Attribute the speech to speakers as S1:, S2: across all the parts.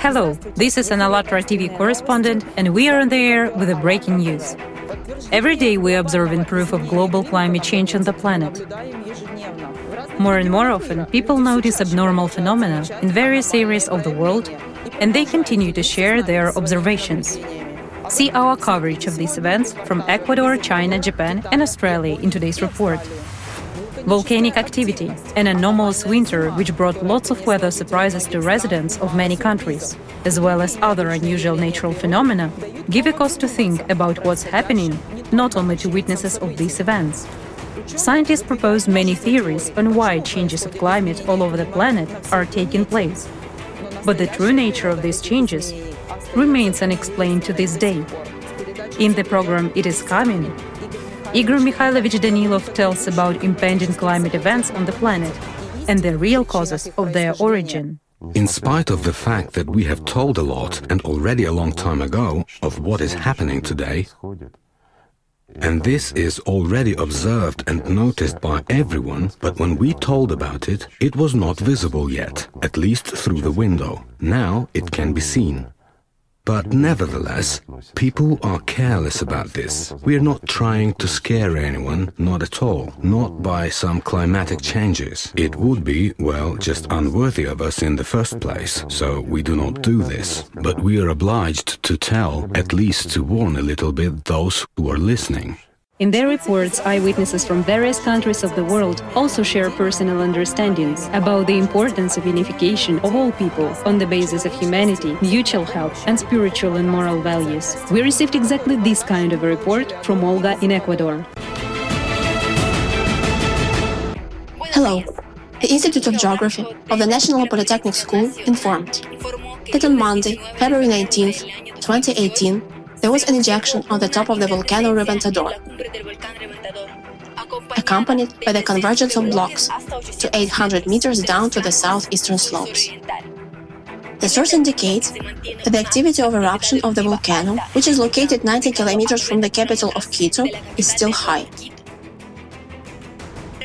S1: Hello, this is an ALLATRA TV correspondent, and we are on the air with the breaking news. Every day we observe observing proof of global climate change on the planet. More and more often, people notice abnormal phenomena in various areas of the world, and they continue to share their observations. See our coverage of these events from Ecuador, China, Japan, and Australia in today's report. Volcanic activity, an anomalous winter which brought lots of weather surprises to residents of many countries, as well as other unusual natural phenomena, give a cause to think about what's happening, not only to witnesses of these events. Scientists propose many theories on why changes of climate all over the planet are taking place. But the true nature of these changes remains unexplained to this day. In the program It is Coming, Igor Mikhailovich Danilov tells about impending climate events on the planet and the real causes of their origin.
S2: In spite of the fact that we have told a lot and already a long time ago of what is happening today, and this is already observed and noticed by everyone, but when we told about it, it was not visible yet, at least through the window. Now it can be seen. But nevertheless, people are careless about this. We are not trying to scare anyone, not at all, not by some climatic changes. It would be, well, just unworthy of us in the first place, so we do not do this. But we are obliged to tell, at least to warn a little bit those who are listening.
S1: In their reports, eyewitnesses from various countries of the world also share personal understandings about the importance of unification of all people on the basis of humanity, mutual help, and spiritual and moral values. We received exactly this kind of a report from Olga in Ecuador.
S3: Hello. The Institute of Geography of the National Polytechnic School informed that on Monday, February 19, 2018, there was an ejection on the top of the volcano Reventador, accompanied by the convergence of blocks to 800 meters down to the southeastern slopes. The source indicates that the activity of eruption of the volcano, which is located 90 kilometers from the capital of Quito, is still high.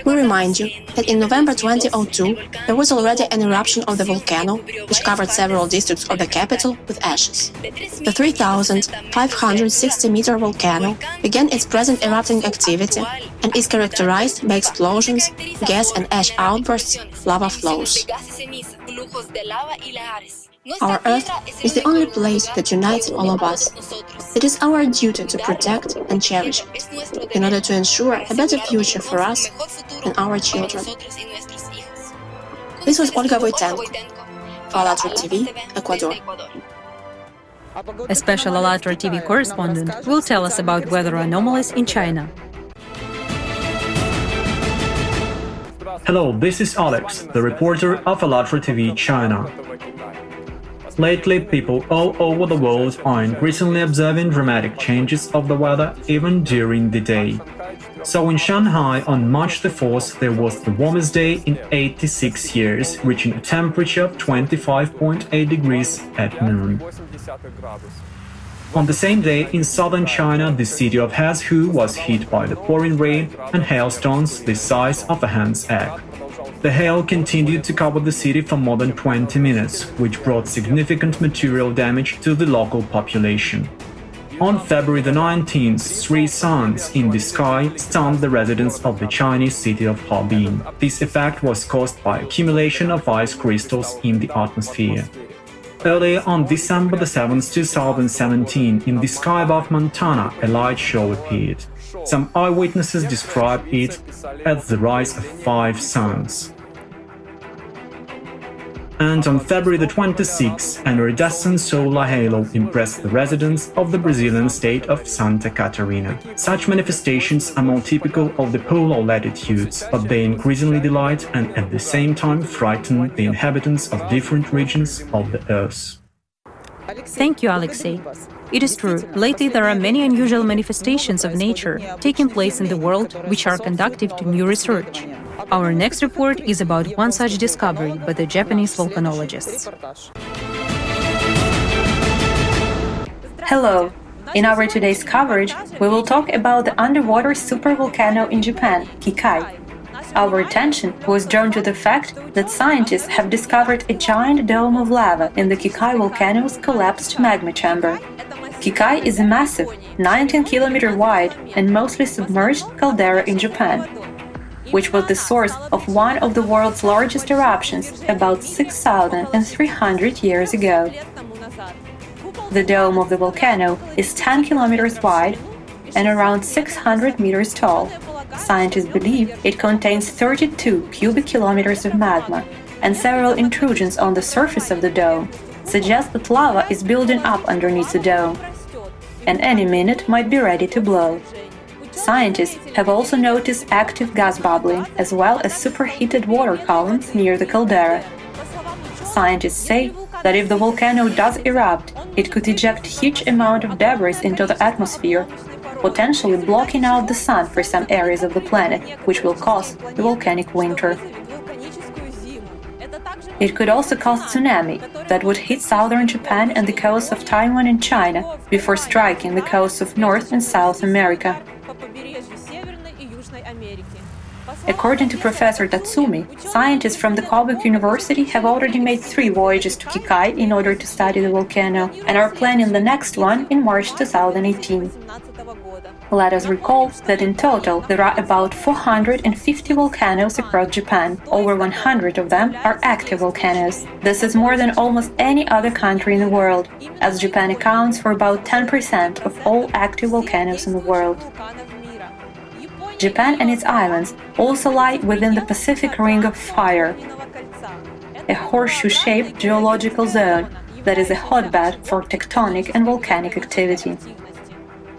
S3: We remind you that in November 2002, there was already an eruption of the volcano, which covered several districts of the capital with ashes. The 3,560 meter volcano began its present erupting activity and is characterized by explosions, gas and ash outbursts, lava flows. Our Earth is the only place that unites all of us. It is our duty to protect and cherish it in order to ensure a better future for us and our children. This was Olga Voitenko for ALLATRA TV, Ecuador.
S1: A special ALLATRA TV correspondent will tell us about weather anomalies in China.
S4: Hello, this is Alex, the reporter of ALLATRA TV China. Lately, people all over the world are increasingly observing dramatic changes of the weather even during the day. So in Shanghai on March the 4th, there was the warmest day in 86 years, reaching a temperature of 25.8 degrees at noon. On the same day, in southern China, the city of Hezhou was hit by the pouring rain and hailstones the size of a hen's egg. The hail continued to cover the city for more than 20 minutes, which brought significant material damage to the local population. On February the 19th, three suns in the sky stunned the residents of the Chinese city of Harbin. This effect was caused by accumulation of ice crystals in the atmosphere. Earlier on December the 7th, 2017, in the sky above Montana, a light show appeared. Some eyewitnesses described it as the rise of five suns. And on February the 26th, an iridescent solar halo impressed the residents of the Brazilian state of Santa Catarina. Such manifestations are more typical of the polar latitudes, but they increasingly delight and at the same time frighten the inhabitants of different regions of the Earth.
S1: Thank you, Alexei. It is true, lately there are many unusual manifestations of nature taking place in the world which are conducive to new research. Our next report is about one such discovery by the Japanese volcanologists.
S5: Hello. In our today's coverage, we will talk about the underwater supervolcano in Japan, Kikai. Our attention was drawn to the fact that scientists have discovered a giant dome of lava in the Kikai volcano's collapsed magma chamber. Kikai is a massive, 19 kilometer wide and mostly submerged caldera in Japan, which was the source of one of the world's largest eruptions about 6,300 years ago. The dome of the volcano is 10 kilometers wide and around 600 meters tall. Scientists believe it contains 32 cubic kilometers of magma, and several intrusions on the surface of the dome suggest that lava is building up underneath the dome, and any minute might be ready to blow. Scientists have also noticed active gas bubbling as well as superheated water columns near the caldera. Scientists say that if the volcano does erupt, it could eject huge amount of debris into the atmosphere potentially blocking out the sun for some areas of the planet, which will cause the volcanic winter. It could also cause tsunami that would hit southern Japan and the coasts of Taiwan and China before striking the coasts of North and South America. According to Professor Tatsumi, scientists from the Kobe University have already made three voyages to Kikai in order to study the volcano and are planning the next one in March 2018. Let us recall that in total there are about 450 volcanoes across Japan. Over 100 of them are active volcanoes. This is more than almost any other country in the world, as Japan accounts for about 10% of all active volcanoes in the world. Japan and its islands also lie within the Pacific Ring of Fire, a horseshoe-shaped geological zone that is a hotbed for tectonic and volcanic activity.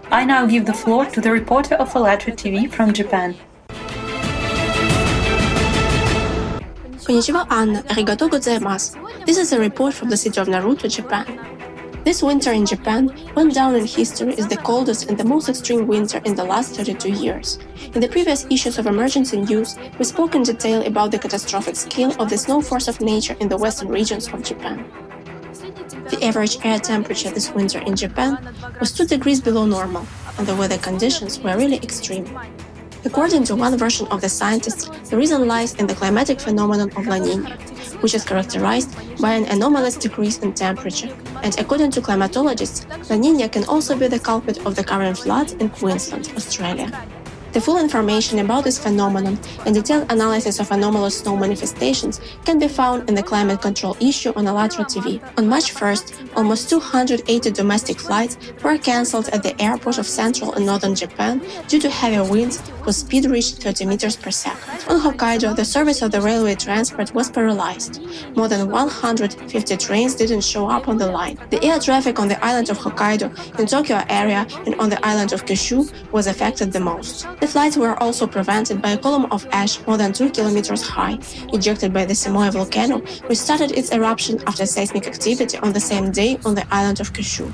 S5: I now give the floor to the reporter of ALLATRA TV from Japan.
S3: Konnichiwa Anna, arigato gozaimasu. This is a report from the city of Naruto, Japan. This winter in Japan went down in history as the coldest and the most extreme winter in the last 32 years. In the previous issues of Emergency News, we spoke in detail about the catastrophic scale of the snow force of nature in the western regions of Japan. The average air temperature this winter in Japan was 2 degrees below normal, and the weather conditions were really extreme. According to one version of the scientists, the reason lies in the climatic phenomenon of La Nina, which is characterized by an anomalous decrease in temperature. And according to climatologists, La Nina can also be the culprit of the current floods in Queensland, Australia. The full information about this phenomenon and detailed analysis of anomalous snow manifestations can be found in the climate control issue on ALLATRA TV. On March 1st, almost 280 domestic flights were cancelled at the airport of central and northern Japan due to heavy winds whose speed reached 30 meters per second. On Hokkaido, the service of the railway transport was paralyzed. More than 150 trains didn't show up on the line. The air traffic on the island of Hokkaido, in Tokyo area, and on the island of Kyushu was affected the most. The flights were also prevented by a column of ash more than 2 kilometers high, ejected by the Semoya volcano, which started its eruption after seismic activity on the same day on the island of Kyushu.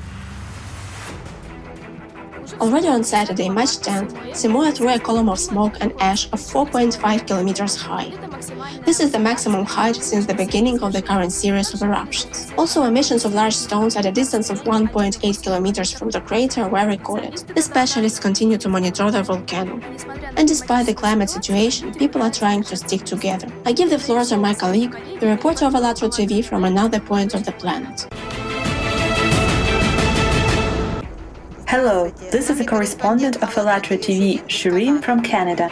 S3: Already on Saturday, March 10th, Semoya threw a column of smoke and ash of 4.5 kilometers high. This is the maximum height since the beginning of the current series of eruptions. Also, emissions of large stones at a distance of 1.8 kilometers from the crater were recorded. The specialists continue to monitor the volcano. And despite the climate situation, people are trying to stick together. I give the floor to my colleague, the reporter of ALLATRA TV from another point of the planet.
S5: Hello, this is a correspondent of ALLATRA TV, Shireen from Canada.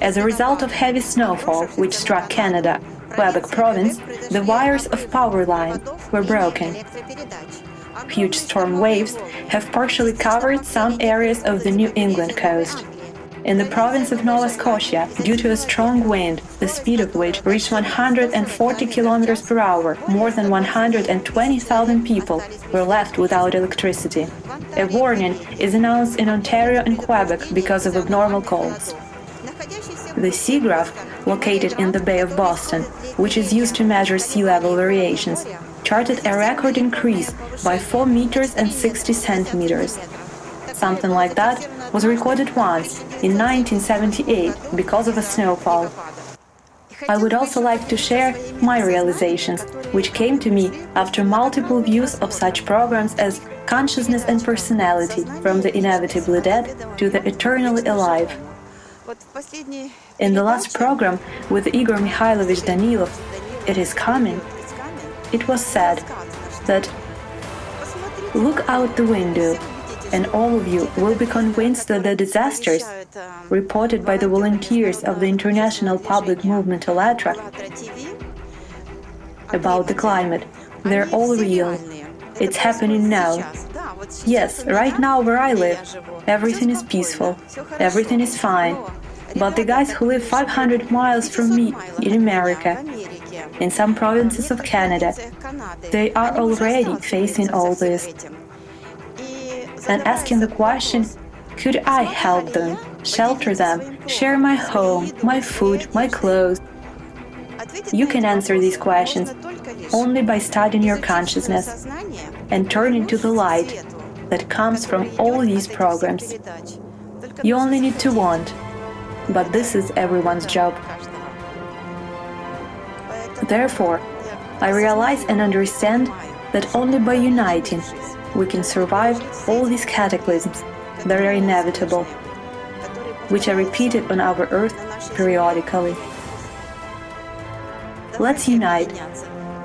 S5: As a result of heavy snowfall which struck Canada, Quebec province, the wires of power line were broken. Huge storm waves have partially covered some areas of the New England coast. In the province of Nova Scotia, due to a strong wind, the speed of which reached 140 km per hour, more than 120,000 people were left without electricity. A warning is announced in Ontario and Quebec because of abnormal colds. The seagraph, located in the Bay of Boston, which is used to measure sea level variations, charted a record increase by 4 meters and 60 centimeters. Something like that was recorded once in 1978 because of a snowfall. I would also like to share my realizations, which came to me after multiple views of such programs as Consciousness and Personality, from the inevitably dead to the eternally alive. In the last program with Igor Mikhailovich Danilov, It is Coming, it was said that look out the window and all of you will be convinced that the disasters reported by the volunteers of the International Public Movement ALLATRA about the climate, they're all real. It's happening now. Yes, right now where I live, everything is peaceful, everything is fine. But the guys who live 500 miles from me in America, in some provinces of Canada, they are already facing all this and asking the question could I help them, shelter them, share my home, my food, my clothes? You can answer these questions only by studying your consciousness and turning to the light that comes from all these programs. You only need to want, but this is everyone's job. Therefore, I realize and understand that only by uniting we can survive all these cataclysms that are inevitable, which are repeated on our Earth periodically. Let's unite.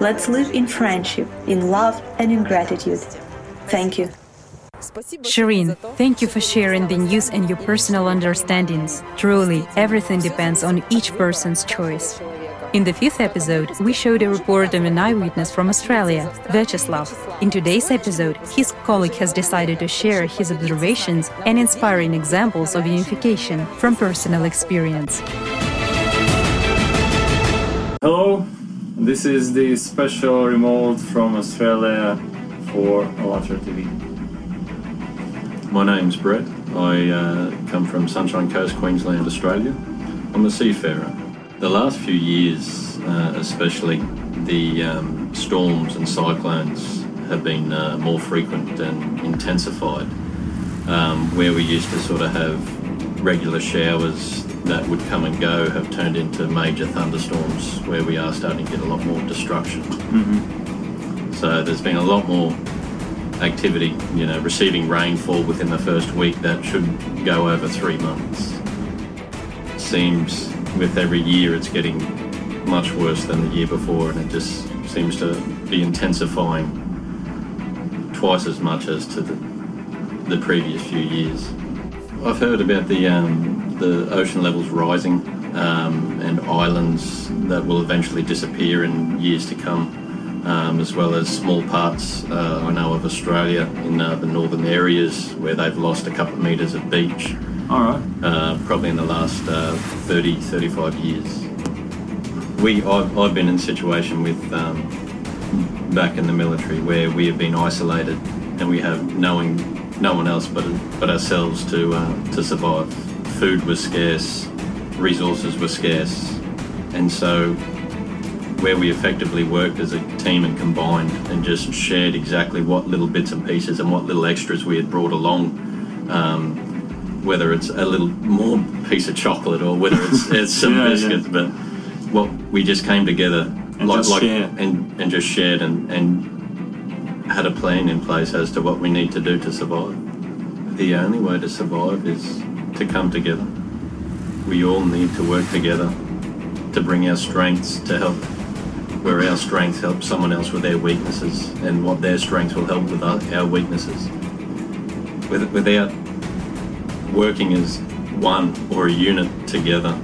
S5: Let's live in friendship, in love, and in gratitude. Thank you.
S1: Shireen, thank you for sharing the news and your personal understandings. Truly, everything depends on each person's choice. In the fifth episode, we showed a report of an eyewitness from Australia, Vyacheslav. In today's episode, his colleague has decided to share his observations and inspiring examples of unification from personal experience.
S6: Hello, this is the special remote from Australia for ALLATRA TV.
S7: My name's Brett. I uh, come from Sunshine Coast, Queensland, Australia. I'm a seafarer. The last few years, uh, especially, the um, storms and cyclones have been uh, more frequent and intensified. Um, where we used to sort of have regular showers that would come and go have turned into major thunderstorms where we are starting to get a lot more destruction.
S6: Mm-hmm.
S7: So there's been a lot more activity, you know, receiving rainfall within the first week that should go over three months. Seems with every year it's getting much worse than the year before, and it just seems to be intensifying twice as much as to the, the previous few years. I've heard about the um, the ocean levels rising um, and islands that will eventually disappear in years to come, um, as well as small parts uh, I know of Australia in uh, the northern areas where they've lost a couple of metres of beach
S6: All right.
S7: uh, probably in the last uh, 30, 35 years. We, I've, I've been in a situation with um, back in the military where we have been isolated and we have knowing no one else but but ourselves to uh, to survive. Food was scarce, resources were scarce, and so where we effectively worked as a team and combined and just shared exactly what little bits and pieces and what little extras we had brought along. Um, whether it's a little more piece of chocolate or whether it's, it's some
S6: Yeah, yeah.
S7: biscuits, but what we just came together
S6: And just share.
S7: and, and just shared and, and had a plan in place as to what we need to do to survive. The only way to survive is to come together. We all need to work together to bring our strengths to help where our strengths help someone else with their weaknesses and what their strengths will help with our weaknesses. With, without working as one or a unit together,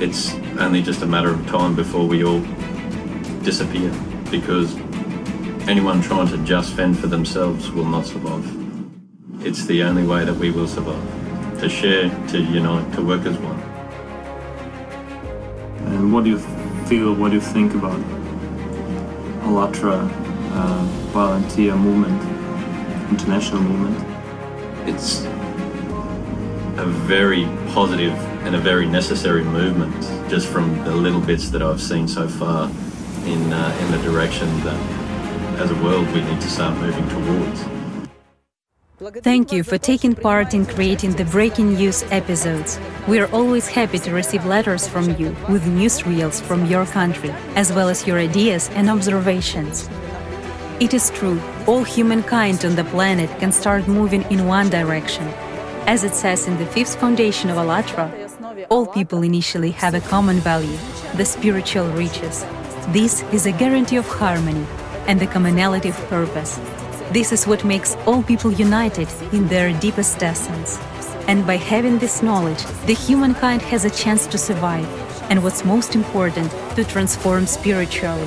S7: it's only just a matter of time before we all disappear because anyone trying to just fend for themselves will not survive. It's the only way that we will survive. To share, to unite, to work as one.
S6: And what do you feel, what do you think about ALLATRA uh, volunteer movement, international movement?
S7: It's a very positive and a very necessary movement just from the little bits that I've seen so far in, uh, in the direction that as a world we need to start moving towards.
S1: Thank you for taking part in creating the breaking news episodes. We are always happy to receive letters from you with newsreels from your country, as well as your ideas and observations. It is true, all humankind on the planet can start moving in one direction. As it says in the fifth foundation of ALLATRA, all people initially have a common value the spiritual riches. This is a guarantee of harmony and the commonality of purpose. This is what makes all people united in their deepest essence. And by having this knowledge, the humankind has a chance to survive, and what's most important, to transform spiritually.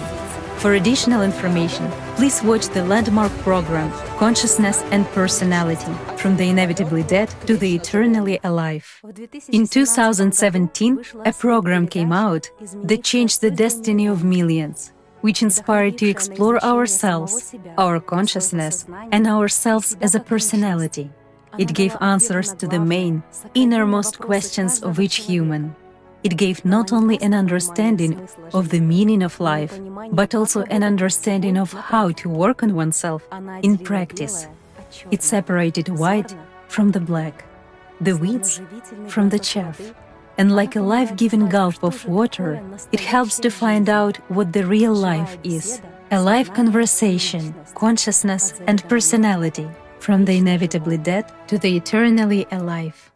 S1: For additional information, please watch the landmark program Consciousness and Personality From the Inevitably Dead to the Eternally Alive. In 2017, a program came out that changed the destiny of millions, which inspired to explore ourselves, our consciousness, and ourselves as a personality. It gave answers to the main, innermost questions of each human. It gave not only an understanding of the meaning of life, but also an understanding of how to work on oneself in practice. It separated white from the black, the weeds from the chaff. And like a life giving gulp of water, it helps to find out what the real life is a live conversation, consciousness, and personality, from the inevitably dead to the eternally alive.